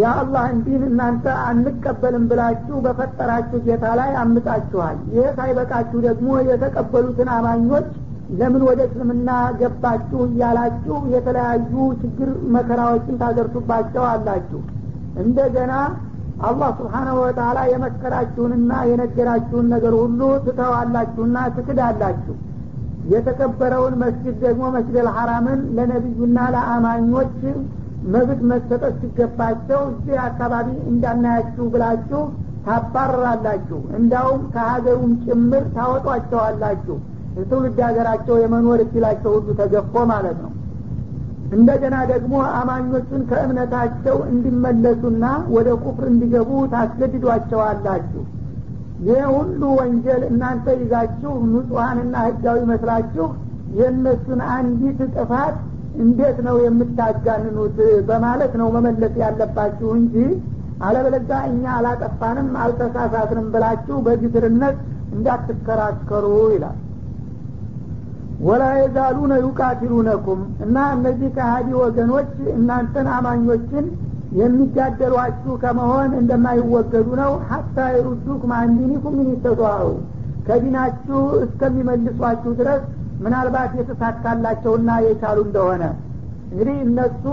የአላህን ዲን እናንተ አንቀበልም ብላችሁ በፈጠራችሁ ጌታ ላይ አምጣችኋል። ይህ ሳይበቃችሁ ደግሞ የተቀበሉትን አማኞች ለምን ወደ እስልምና ገባችሁ እያላችሁ የተለያዩ ችግር መከራዎችን ታደርሱባቸው አላችሁ። እንደገና አላህ ስብሓናሁ ወተላ የመከራችሁንና የነገራችሁን ነገር ሁሉ ትተዋላችሁና ትክዳላችሁ የተከበረውን መስጅድ ደግሞ መስጅድ አልሐራምን ለነቢዩና ለአማኞች መብት መሰጠት ሲገባቸው እዚህ አካባቢ እንዳናያችሁ ብላችሁ ታባረራላችሁ እንዳውም ከሀገሩም ጭምር ታወጧቸዋላችሁ። የትውልድ ሀገራቸው የመኖር እድላቸው ሁሉ ተገፎ ማለት ነው። እንደገና ደግሞ አማኞቹን ከእምነታቸው እንዲመለሱና ወደ ኩፍር እንዲገቡ ታስገድዷቸዋላችሁ ይህ ሁሉ ወንጀል እናንተ ይዛችሁ ንጹሐንና ህጋዊ መስላችሁ የእነሱን አንዲት ጥፋት እንዴት ነው የምታጋንኑት በማለት ነው መመለስ ያለባችሁ እንጂ አለበለዛ እኛ አላጠፋንም አልተሳሳትንም ብላችሁ በግትርነት እንዳትከራከሩ ይላል። ወላ የዛሉነ ዩቃቲሉነኩም እና እነዚህ ከሀዲ ወገኖች እናንተን አማኞችን የሚጋደሏችሁ ከመሆን እንደማይወገዱ ነው። ሀታ የሩዱኩም አንዲኒኩም ምን ከዲናችሁ እስከሚመልሷችሁ ድረስ ምናልባት የተሳካላቸውና የቻሉ እንደሆነ። እንግዲህ እነሱ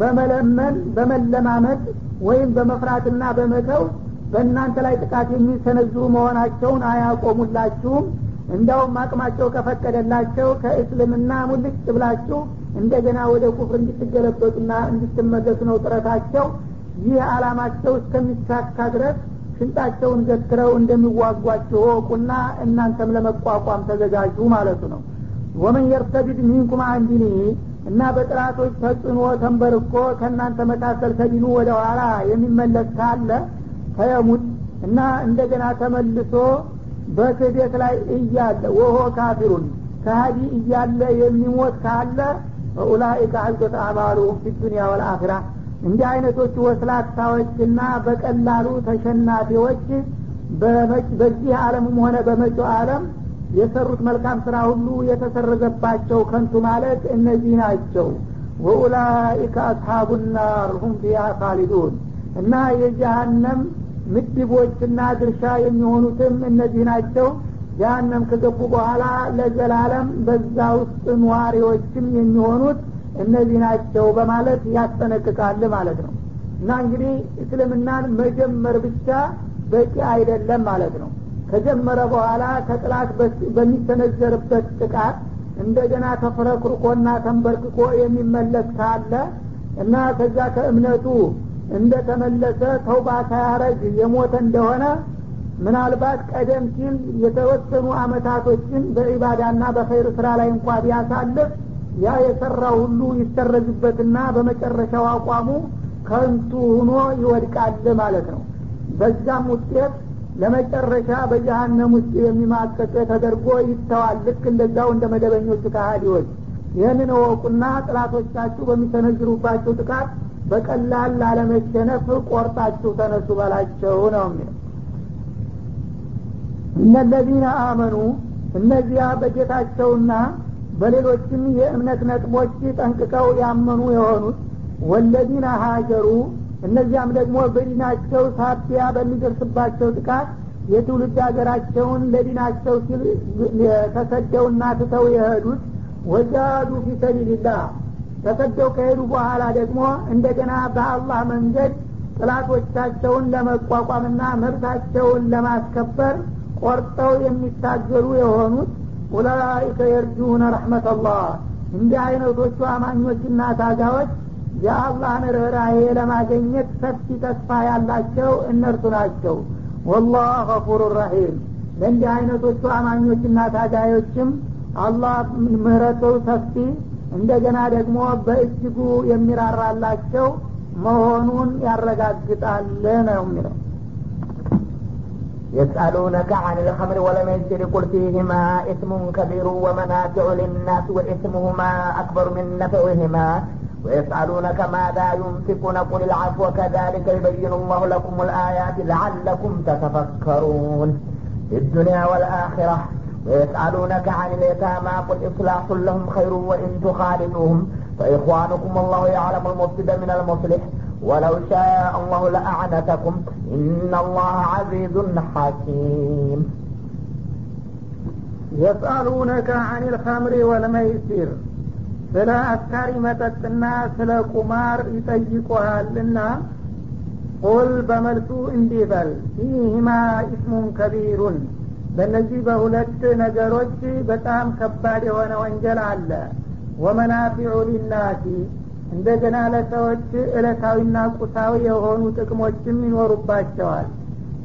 በመለመን በመለማመድ ወይም በመፍራትና በመተው በእናንተ ላይ ጥቃት የሚሰነዝሩ መሆናቸውን አያቆሙላችሁም እንዳውም አቅማቸው ከፈቀደላቸው ከእስልምና ሙልጭ ብላችሁ እንደገና ወደ ኩፍር እንድትገለበጡና እንድትመለሱ ነው ጥረታቸው። ይህ አላማቸው እስከሚሳካ ድረስ ሽንጣቸውን ገትረው እንደሚዋጓቸው ወቁና እናንተም ለመቋቋም ተዘጋጁ ማለቱ ነው። ወመን የርተድድ ሚንኩም አንዲኒህ እና በጥራቶች ተጽዕኖ ተንበርኮ ከእናንተ መካከል ከዲኑ ወደ ኋላ የሚመለስ ካለ ፈየሙት እና እንደገና ተመልሶ በክህደት ላይ እያለ ወሆ ካፊሩን ከሀዲ እያለ የሚሞት ካለ ኡላኢከ ሀልቶት አማሉሁም ፊ ዱኒያ ወልአኺራ እንዲህ አይነቶቹ ወስላታዎችና በቀላሉ ተሸናፊዎች በዚህ አለምም ሆነ በመጪው አለም የሰሩት መልካም ስራ ሁሉ የተሰረዘባቸው ከንቱ ማለት እነዚህ ናቸው። ወኡላኢከ አስሓቡ ናር ሁም ፊያ ካሊዱን እና የጀሃነም ምድቦችና ድርሻ የሚሆኑትም እነዚህ ናቸው። ጀሃነም ከገቡ በኋላ ለዘላለም በዛ ውስጥ ነዋሪዎችም የሚሆኑት እነዚህ ናቸው በማለት ያስጠነቅቃል ማለት ነው። እና እንግዲህ እስልምናን መጀመር ብቻ በቂ አይደለም ማለት ነው። ከጀመረ በኋላ ከጥላት በሚሰነዘርበት ጥቃት እንደገና ተፍረክርኮና ተንበርክኮ የሚመለስ ካለ እና ከዛ ከእምነቱ እንደተመለሰ ተውባ ሳያረግ የሞተ እንደሆነ ምናልባት ቀደም ሲል የተወሰኑ አመታቶችን በዒባዳና በኸይር ስራ ላይ እንኳ ቢያሳልፍ ያ የሰራው ሁሉ ይሰረዝበትና በመጨረሻው አቋሙ ከንቱ ሁኖ ይወድቃል ማለት ነው። በዛም ውጤት ለመጨረሻ በጀሃነም ውስጥ የሚማቀቅ ተደርጎ ይተዋል። ልክ እንደዛው እንደ መደበኞቹ ካሃዲዎች ይህንን እወቁና ጥላቶቻችሁ በሚሰነዝሩባቸው ጥቃት በቀላል ላለመሸነፍ ቆርጣችሁ ተነሱ በላቸው ነው የሚለው። እነለዚነ አመኑ እነዚያ በጌታቸውና በሌሎችም የእምነት ነጥቦች ጠንቅቀው ያመኑ የሆኑት ወለዚነ ሀጀሩ እነዚያም ደግሞ በዲናቸው ሳቢያ በሚደርስባቸው ጥቃት የትውልድ ሀገራቸውን ለዲናቸው ሲል ተሰደውና ትተው የሄዱት ወጃዱ ፊ ሰቢልላህ ተሰደው ከሄዱ በኋላ ደግሞ እንደገና በአላህ መንገድ ጥላቶቻቸውን ለመቋቋምና መብታቸውን ለማስከበር ቆርጠው የሚታገሉ የሆኑት ኡላይከ የርጁነ ረሕመተላህ። እንዲህ አይነቶቹ አማኞችና ታጋዎች የአላህን ርኅራሄ ለማገኘት ሰፊ ተስፋ ያላቸው እነርሱ ናቸው። ወላህ ገፉሩ ረሒም። ለእንዲህ አይነቶቹ አማኞችና ታጋዮችም አላህ ምህረቱ ሰፊ እንደገና ደግሞ በእጅጉ የሚራራላቸው መሆኑን ያረጋግጣል ነው የሚለው يسألونك عن الخمر والميسر قل فيهما إثم كبير ومنافع للناس وإثمهما أكبر من نفعهما ويسألونك ماذا ينفقون قل العفو كذلك يبين الله لكم الآيات لعلكم تتفكرون في الدنيا والآخرة ويسألونك عن اليتامى قل إصلاح لهم خير وإن تخالفوهم فإخوانكم الله يعلم المفسد من المصلح ولو شاء الله لأعنتكم إن الله عزيز حكيم يسألونك عن الخمر والميسر ስለ አስካሪ መጠጥና ስለ ቁማር ይጠይቁሃልና ቁል በመልሱ እንዲህ በል ፊህማ ኢስሙን ከቢሩን በእነዚህ በሁለት ነገሮች በጣም ከባድ የሆነ ወንጀል አለ። ወመናፊዑ ሊናሲ እንደገና ለሰዎች እለታዊና ቁሳዊ የሆኑ ጥቅሞችም ይኖሩባቸዋል።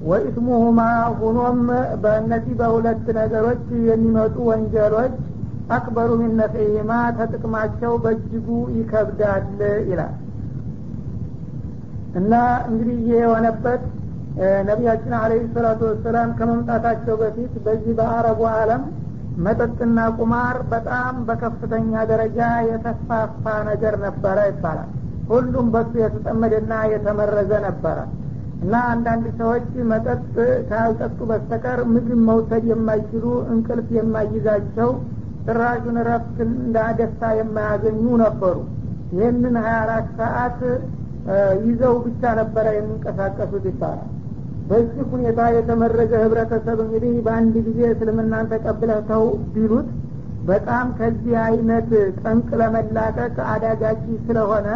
ወኢስሙሁማ ሁኖም በእነዚህ በሁለት ነገሮች የሚመጡ ወንጀሎች አክበሩ ሚን ተጥቅማቸው በእጅጉ ይከብዳል ይላል። እና እንግዲህ ይህ የሆነበት ነቢያችን አለህ ሰላቱ ወሰላም ከመምጣታቸው በፊት በዚህ በአረቡ አለም መጠጥና ቁማር በጣም በከፍተኛ ደረጃ የተስፋፋ ነገር ነበረ ይባላል። ሁሉም በሱ የተጠመደና የተመረዘ ነበረ። እና አንዳንድ ሰዎች መጠጥ ካልጠጡ በስተቀር ምግብ መውሰድ የማይችሉ እንቅልፍ የማይዛቸው ጭራሹን ረፍት እንዳ የማያገኙ ነበሩ። ይህንን ሀያ አራት ሰዓት ይዘው ብቻ ነበረ የሚንቀሳቀሱት ይባላል በዚህ ሁኔታ የተመረዘ ህብረተሰብ እንግዲህ በአንድ ጊዜ እስልምናን ተቀብለህ ተው ቢሉት በጣም ከዚህ አይነት ጠንቅ ለመላቀቅ አዳጋች ስለሆነ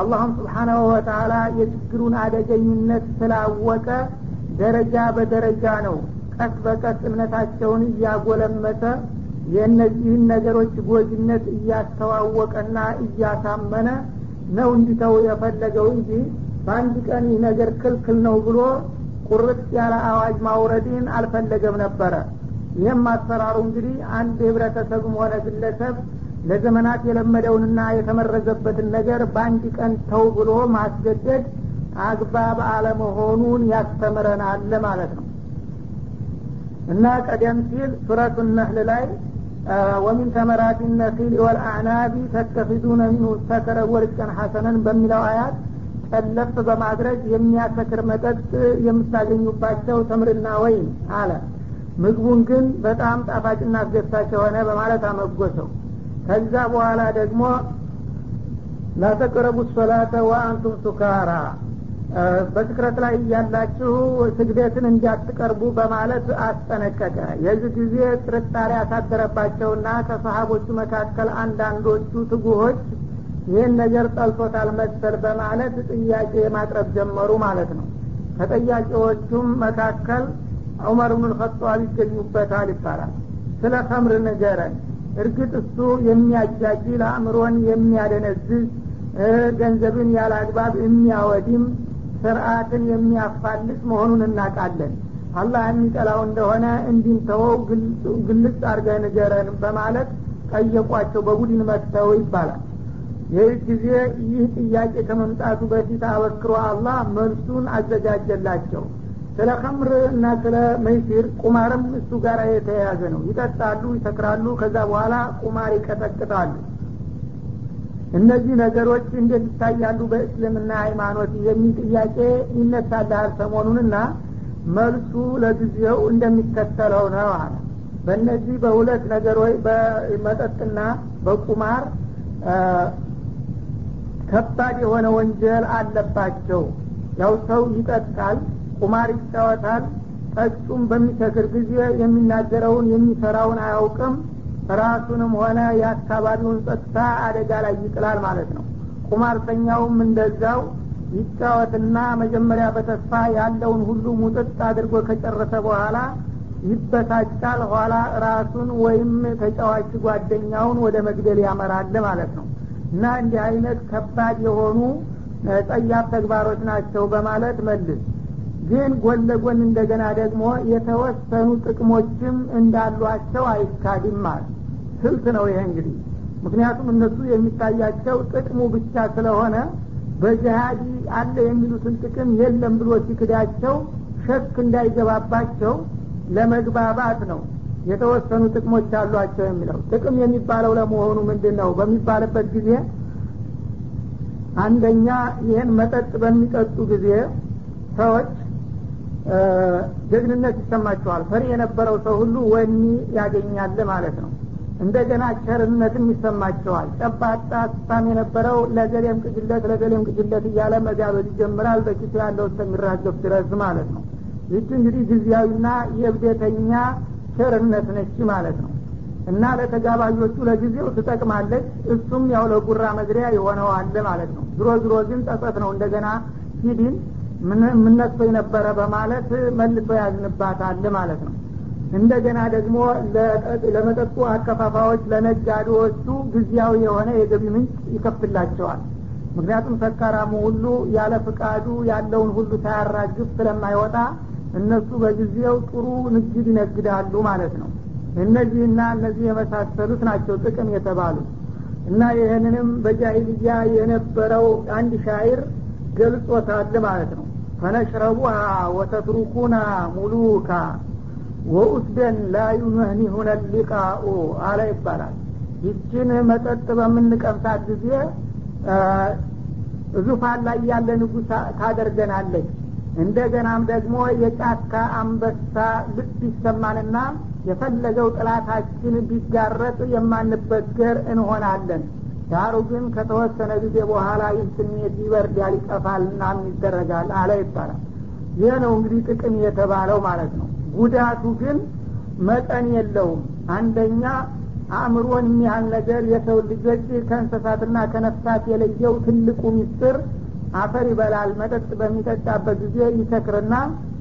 አላህም ስብሓናሁ ወተላ የችግሩን አደገኝነት ስላወቀ ደረጃ በደረጃ ነው ቀስ በቀስ እምነታቸውን እያጎለመተ የእነዚህን ነገሮች ጎጅነት እያስተዋወቀና እያሳመነ ነው እንዲተው የፈለገው እንጂ በአንድ ቀን ይህ ነገር ክልክል ነው ብሎ ቁርጥ ያለ አዋጅ ማውረድን አልፈለገም ነበረ። ይህም አሰራሩ እንግዲህ አንድ ህብረተሰብም ሆነ ግለሰብ ለዘመናት የለመደውንና የተመረዘበትን ነገር በአንድ ቀን ተው ብሎ ማስገደድ አግባብ አለመሆኑን ያስተምረናል ማለት ነው። እና ቀደም ሲል ሱረቱ ነህል ላይ ወሚን ተመራት ነኪል ወልአዕናቢ ተተፊዱነ ሚንሁ ሰከረ ወርቀን ሐሰነን በሚለው አያት ጠለፍ በማድረግ የሚያሰክር መጠጥ የምታገኙባቸው ተምርና ወይን አለ። ምግቡን ግን በጣም ጣፋጭና አስደሳች የሆነ በማለት አመጎሰው። ከዛ በኋላ ደግሞ ላተቅረቡ ሶላተ ወአንቱም ሱካራ በስክረት ላይ እያላችሁ ስግደትን እንዲያትቀርቡ በማለት አስጠነቀቀ። የዚህ ጊዜ ጥርጣሬ ያሳደረባቸውና ከሰሀቦቹ መካከል አንዳንዶቹ ትጉሆች ይህን ነገር ጠልቶታል መሰል በማለት ጥያቄ ማቅረብ ጀመሩ ማለት ነው። ከጠያቄዎቹም መካከል ዑመር ብኑ ልኸጧብ ይገኙበታል ይባላል። ስለ ከምር ንገረን። እርግጥ እሱ የሚያጃጅል አእምሮን የሚያደነዝዝ ገንዘብን ያለ አግባብ የሚያወድም ስርአትን የሚያፋልስ መሆኑን እናውቃለን። አላህ የሚጠላው እንደሆነ እንዲንተወው ግልጽ አድርገህ ንገረን በማለት ጠየቋቸው በቡድን መጥተው ይባላል ይህ ጊዜ ይህ ጥያቄ ከመምጣቱ በፊት አበክሮ አላህ መልሱን አዘጋጀላቸው። ስለ ከምር እና ስለ መይሲር ቁማርም እሱ ጋር የተያያዘ ነው። ይጠጣሉ ይሰክራሉ ከዛ በኋላ ቁማር ይቀጠቅጣሉ። እነዚህ ነገሮች እንዴት ይታያሉ በእስልምና ሃይማኖት የሚል ጥያቄ ይነሳልሃል ሰሞኑንና መልሱ ለጊዜው እንደሚከተለው ነው አለ። በእነዚህ በሁለት ነገሮች በመጠጥና በቁማር ከባድ የሆነ ወንጀል አለባቸው። ያው ሰው ይጠጣል ቁማር ይጫወታል ጠጩም በሚሰክር ጊዜ የሚናገረውን የሚሰራውን አያውቅም። ራሱንም ሆነ የአካባቢውን ጸጥታ አደጋ ላይ ይጥላል ማለት ነው። ቁማርተኛውም እንደዛው ይጫወትና መጀመሪያ በተስፋ ያለውን ሁሉ ሙጥጥ አድርጎ ከጨረሰ በኋላ ይበሳጫል። ኋላ ራሱን ወይም ተጫዋች ጓደኛውን ወደ መግደል ያመራል ማለት ነው እና እንዲህ አይነት ከባድ የሆኑ ጸያፍ ተግባሮች ናቸው በማለት መልስ። ግን ጎን ለጎን እንደገና ደግሞ የተወሰኑ ጥቅሞችም እንዳሏቸው አይካድም ማለት ስልት ነው ይሄ እንግዲህ? ምክንያቱም እነሱ የሚታያቸው ጥቅሙ ብቻ ስለሆነ በጅሃዲ አለ የሚሉትን ጥቅም የለም ብሎ ሲክዳቸው ሸክ እንዳይገባባቸው ለመግባባት ነው የተወሰኑ ጥቅሞች አሏቸው የሚለው ጥቅም የሚባለው ለመሆኑ ምንድን ነው በሚባልበት ጊዜ አንደኛ ይህን መጠጥ በሚጠጡ ጊዜ ሰዎች ጀግንነት ይሰማቸዋል። ፈሪ የነበረው ሰው ሁሉ ወኒ ያገኛል ማለት ነው። እንደገና ቸርነትም ይሰማቸዋል። ጨባጣ ስታም የነበረው ለገሌም ቅጅለት ለገሌም ቅጅለት እያለ መጋበዝ ይጀምራል። በኪሱ ያለው እስከሚራገፍ ድረስ ማለት ነው። ይች እንግዲህ ጊዜያዊና የእብደተኛ ቸርነት ነች ማለት ነው። እና ለተጋባዦቹ ለጊዜው ትጠቅማለች እሱም ያው ለጉራ መግሪያ የሆነዋል ማለት ነው። ዝሮ ዝሮ ግን ጸጸት ነው። እንደገና ሲድን ምነሶ የነበረ በማለት መልሶ ያዝንባታል ማለት ነው። እንደገና ደግሞ ለመጠጡ አከፋፋዮች ለነጋዴዎቹ ጊዜያዊ የሆነ የገቢ ምንጭ ይከፍትላቸዋል። ምክንያቱም ሰካራሙ ሁሉ ያለ ፍቃዱ ያለውን ሁሉ ሳያራግፍ ስለማይወጣ እነሱ በጊዜው ጥሩ ንግድ ይነግዳሉ ማለት ነው። እነዚህና እነዚህ የመሳሰሉት ናቸው ጥቅም የተባሉት። እና ይህንንም በጃሂልያ የነበረው አንድ ሻይር ገልጾታል ማለት ነው። ፈነሽረቡሃ ወተትሩኩና ሙሉካ ወኡስደን ላዩመህኒሁነ ሊቃኡ አለ ይባላል። ይችን መጠጥ በምንቀምሳት ጊዜ ዙፋን ላይ ያለ ንጉስ ታደርገናለች እንደገናም ደግሞ የጫካ አንበሳ ልብ ይሰማንና የፈለገው ጥላታችን ቢጋረጥ የማንበገር እንሆናለን። ዳሩ ግን ከተወሰነ ጊዜ በኋላ ይህ ስሜት ይበርዳል ይጠፋልና ይደረጋል አለ ይባላል። ይህ ነው እንግዲህ ጥቅም የተባለው ማለት ነው። ጉዳቱ ግን መጠን የለውም። አንደኛ አእምሮን የሚያህል ነገር የሰው ልጆች ከእንስሳትና ከነፍሳት የለየው ትልቁ ሚስጥር አፈር ይበላል መጠጥ በሚጠጣበት ጊዜ ይሰክርና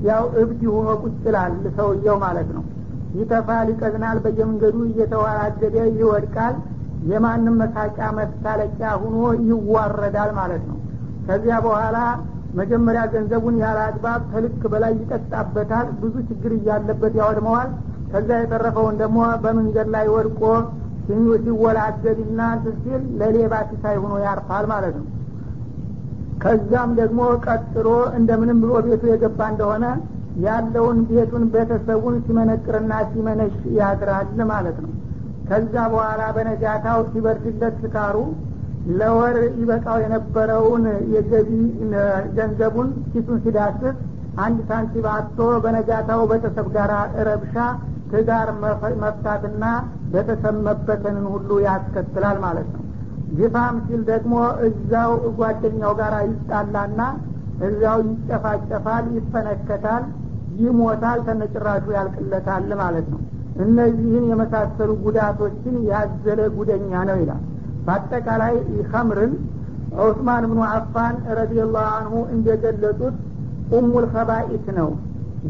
ያው እብድ ሆኖ ቁጭ ይላል ሰውየው ማለት ነው። ይተፋል ይቀዝናል በየመንገዱ እየተዋራደደ ይወድቃል። የማንም መሳቂያ መሳለቂያ ሁኖ ይዋረዳል ማለት ነው። ከዚያ በኋላ መጀመሪያ ገንዘቡን ያለ አግባብ ከልክ በላይ ይጠጣበታል። ብዙ ችግር እያለበት ያወድመዋል። ከዛ የተረፈውን ደግሞ በመንገድ ላይ ወድቆ ሲወላገድና ሲል ለሌባ ሲሳይ ሆኖ ያርፋል ማለት ነው ከዛም ደግሞ ቀጥሎ እንደምንም ብሎ ቤቱ የገባ እንደሆነ ያለውን ቤቱን ቤተሰቡን ሲመነቅርና ሲመነሽ ያድራል ማለት ነው። ከዛ በኋላ በነጋታው ሲበርድለት ስካሩ ለወር ይበቃው የነበረውን የገቢ ገንዘቡን ኪሱን ሲዳስስ አንድ ሳንቲም አጥቶ በነጋታው ቤተሰብ ጋር ረብሻ ትዳር መፍታትና ቤተሰብ መበተንን ሁሉ ያስከትላል ማለት ነው ግፋም ሲል ደግሞ እዛው ጓደኛው ጋር ይጣላና እዛው ይጨፋጨፋል ይፈነከታል ይሞታል ተነጭራሹ ያልቅለታል ማለት ነው። እነዚህን የመሳሰሉ ጉዳቶችን ያዘለ ጉደኛ ነው ይላል። በአጠቃላይ ከምርን ዑስማን ብኑ አፋን ረዲየላሁ አንሁ እንደገለጹት ኡሙል ከባኢት ነው።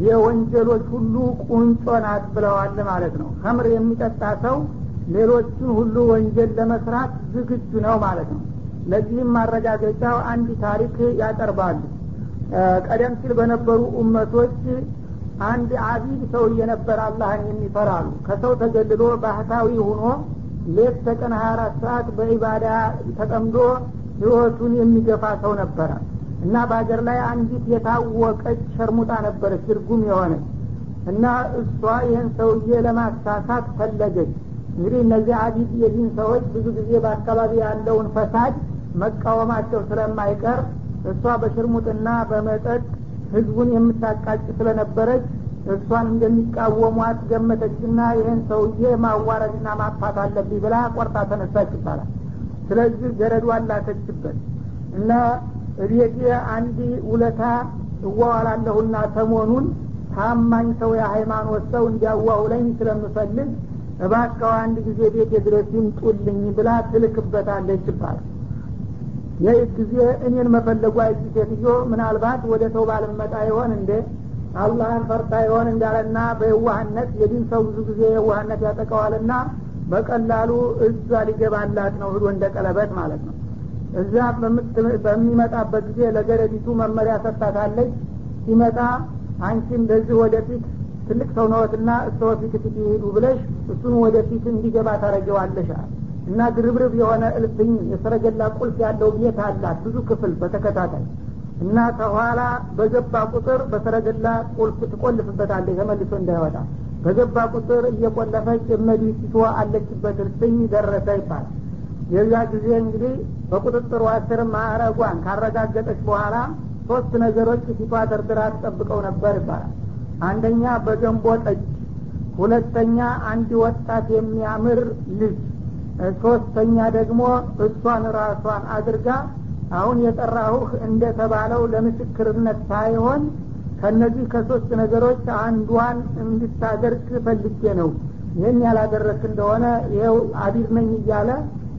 የወንጀሎች ሁሉ ቁንጮ ናት ብለዋል ማለት ነው። ከምር የሚጠጣ ሰው ሌሎችን ሁሉ ወንጀል ለመስራት ዝግጁ ነው ማለት ነው። ለዚህም ማረጋገጫው አንድ ታሪክ ያቀርባሉ። ቀደም ሲል በነበሩ እመቶች አንድ አቢድ ሰውዬ ነበር አላህን የሚፈራሉ። ከሰው ተገልሎ ባህታዊ ሆኖ ሌት ተቀን ሀያ አራት ሰዓት በኢባዳ ተጠምዶ ህይወቱን የሚገፋ ሰው ነበረ። እና በሀገር ላይ አንዲት የታወቀች ሸርሙጣ ነበረች ትርጉም የሆነች። እና እሷ ይህን ሰውዬ ለማሳሳት ፈለገች እንግዲህ እነዚህ አቢድ የዲን ሰዎች ብዙ ጊዜ በአካባቢ ያለውን ፈሳድ መቃወማቸው ስለማይቀር እሷ በሽርሙጥና በመጠጥ ህዝቡን የምታቃጭ ስለነበረች እሷን እንደሚቃወሟት ገመተችና ይህን ሰውዬ ማዋረድና ማጥፋት አለብኝ ብላ ቆርጣ ተነሳች ይባላል። ስለዚህ ገረዷን ላከችበት እና እቤቴ አንድ ውለታ እዋዋላለሁና ሰሞኑን ታማኝ ሰው የሃይማኖት ሰው እንዲያዋውለኝ ስለምፈልግ እባካው አንድ ጊዜ ቤት ድረስ ይምጡልኝ ብላ ትልክበታለች ይባላል። ይህ ጊዜ እኔን መፈለጓ እጅ ሴትዮ ምናልባት ወደ ሰው ባልመጣ ይሆን እንደ አላህን ፈርታ ይሆን እንዳለና በየዋህነት የዲን ሰው ብዙ ጊዜ የዋህነት ያጠቀዋልና በቀላሉ እዛ ሊገባላት ነው ህዶ እንደ ቀለበት ማለት ነው። እዛ በሚመጣበት ጊዜ ለገረዲቱ መመሪያ ሰጥታታለች። ሲመጣ አንቺ እንደዚህ ወደፊት ትልቅ ሰው ነዎትና እሰ ፊት ፊት ይሄዱ ብለሽ እሱን ወደፊት እንዲገባ ታረገዋለሽ እና ግርብርብ የሆነ እልፍኝ የሰረገላ ቁልፍ ያለው ቤት አላት ብዙ ክፍል በተከታታይ። እና ከኋላ በገባ ቁጥር በሰረገላ ቁልፍ ትቆልፍበታለች ተመልሶ እንዳይወጣ። በገባ ቁጥር እየቆለፈች እመዲሲቶ አለችበት እልፍኝ ደረሰ ይባላል የዛ ጊዜ እንግዲህ በቁጥጥሩ ስር ማዕረጓን ካረጋገጠች በኋላ ሶስት ነገሮች ፊቷ ደርድራ ትጠብቀው ነበር ይባላል አንደኛ በገንቦ ጠጅ ሁለተኛ አንድ ወጣት የሚያምር ልጅ ሶስተኛ ደግሞ እሷን ራሷን አድርጋ አሁን የጠራሁህ እንደተባለው ለምስክርነት ሳይሆን ከነዚህ ከሶስት ነገሮች አንዷን እንድታደርግ ፈልጌ ነው። ይህን ያላደረክ እንደሆነ ይኸው አቢር ነኝ እያለ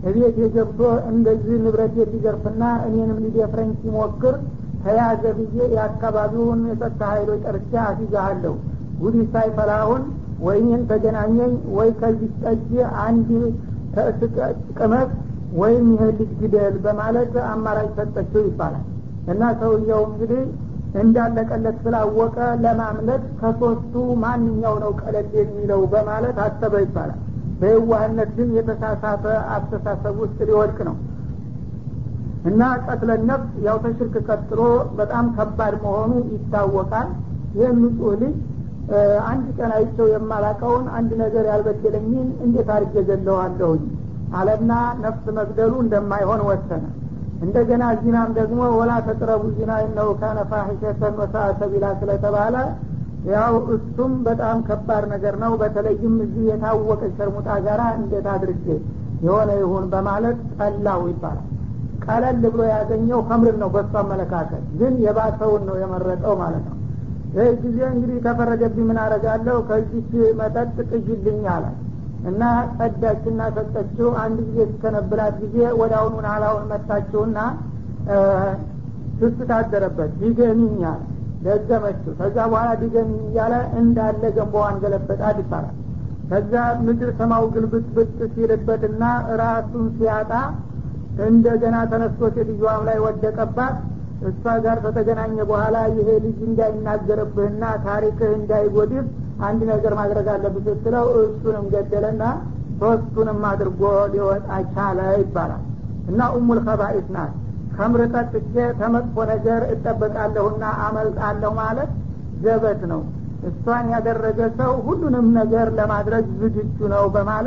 እቤት የገብቶ እንደዚህ ንብረት ሊዘርፍና እኔንም ሊደፍረኝ ሲሞክር ተያዘ ብዬ የአካባቢውን የጸጥታ ሀይሎች ጠርቻ አስይዛሃለሁ ጉዲ ሳይፈላሁን ወይኔን ተገናኘኝ ወይ ከዚህ ጠጅ አንድ ቅመት ወይም ይህ ልጅ ግደል በማለት አማራጭ ሰጠችው ይባላል። እና ሰውየው እንግዲህ እንዳለቀለት ስላወቀ ለማምለጥ ከሶስቱ ማንኛው ነው ቀለል የሚለው በማለት አሰበ ይባላል። በየዋህነት ግን የተሳሳተ አስተሳሰብ ውስጥ ሊወድቅ ነው እና ቀትለ ነፍስ ያው ተሽርክ ቀጥሎ በጣም ከባድ መሆኑ ይታወቃል። ይህ ንጹህ ልጅ አንድ ቀን አይቸው የማላቀውን አንድ ነገር ያልበደለኝን እንዴት አድርጌ ገለዋለሁኝ አለና ነፍስ መግደሉ እንደማይሆን ወሰነ። እንደገና ዚናም ደግሞ ወላ ተቅረቡ ዚና እነው ካነ ፋሒሸተን ወሳአ ስለተባለ ያው እሱም በጣም ከባድ ነገር ነው። በተለይም እዚህ የታወቀ ሸርሙጣ ጋራ እንዴት አድርጌ የሆነ ይሁን በማለት ጠላው ይባላል ቀለል ብሎ ያገኘው ከምርን ነው በሱ አመለካከት። ግን የባሰውን ነው የመረጠው ማለት ነው። ይህ ጊዜ እንግዲህ ተፈረደብኝ ምን አረጋለሁ ከዚች መጠጥ ቅጅልኝ አላት እና ጸዳችና ሰጠችው። አንድ ጊዜ እስከነብላት ጊዜ ወደ አሁኑን አላውን መታችውና ስስት ታደረበት። ዲገሚኝ አለ። ደገመችው። ከዛ በኋላ ዲገሚኝ እያለ እንዳለ ገንቦዋን ገለበጣት ይባላል። ከዛ ምድር ሰማው ግልብጥብጥ ሲልበትና ራሱን ሲያጣ እንደገና ተነስቶ ሴትዮዋም ላይ ወደቀባት። እሷ ጋር ከተገናኘ በኋላ ይሄ ልጅ እንዳይናገርብህና ታሪክህ እንዳይጎድፍ አንድ ነገር ማድረግ አለብህ ስትለው እሱንም ገደለና ሶስቱንም አድርጎ ሊወጣ ቻለ ይባላል። እና ኡሙል ከባኢስ ናት። ከምር ጠጥቼ ተመጥፎ ነገር እጠበቃለሁና አመልጣለሁ ማለት ዘበት ነው። እሷን ያደረገ ሰው ሁሉንም ነገር ለማድረግ ዝግጁ ነው በማለት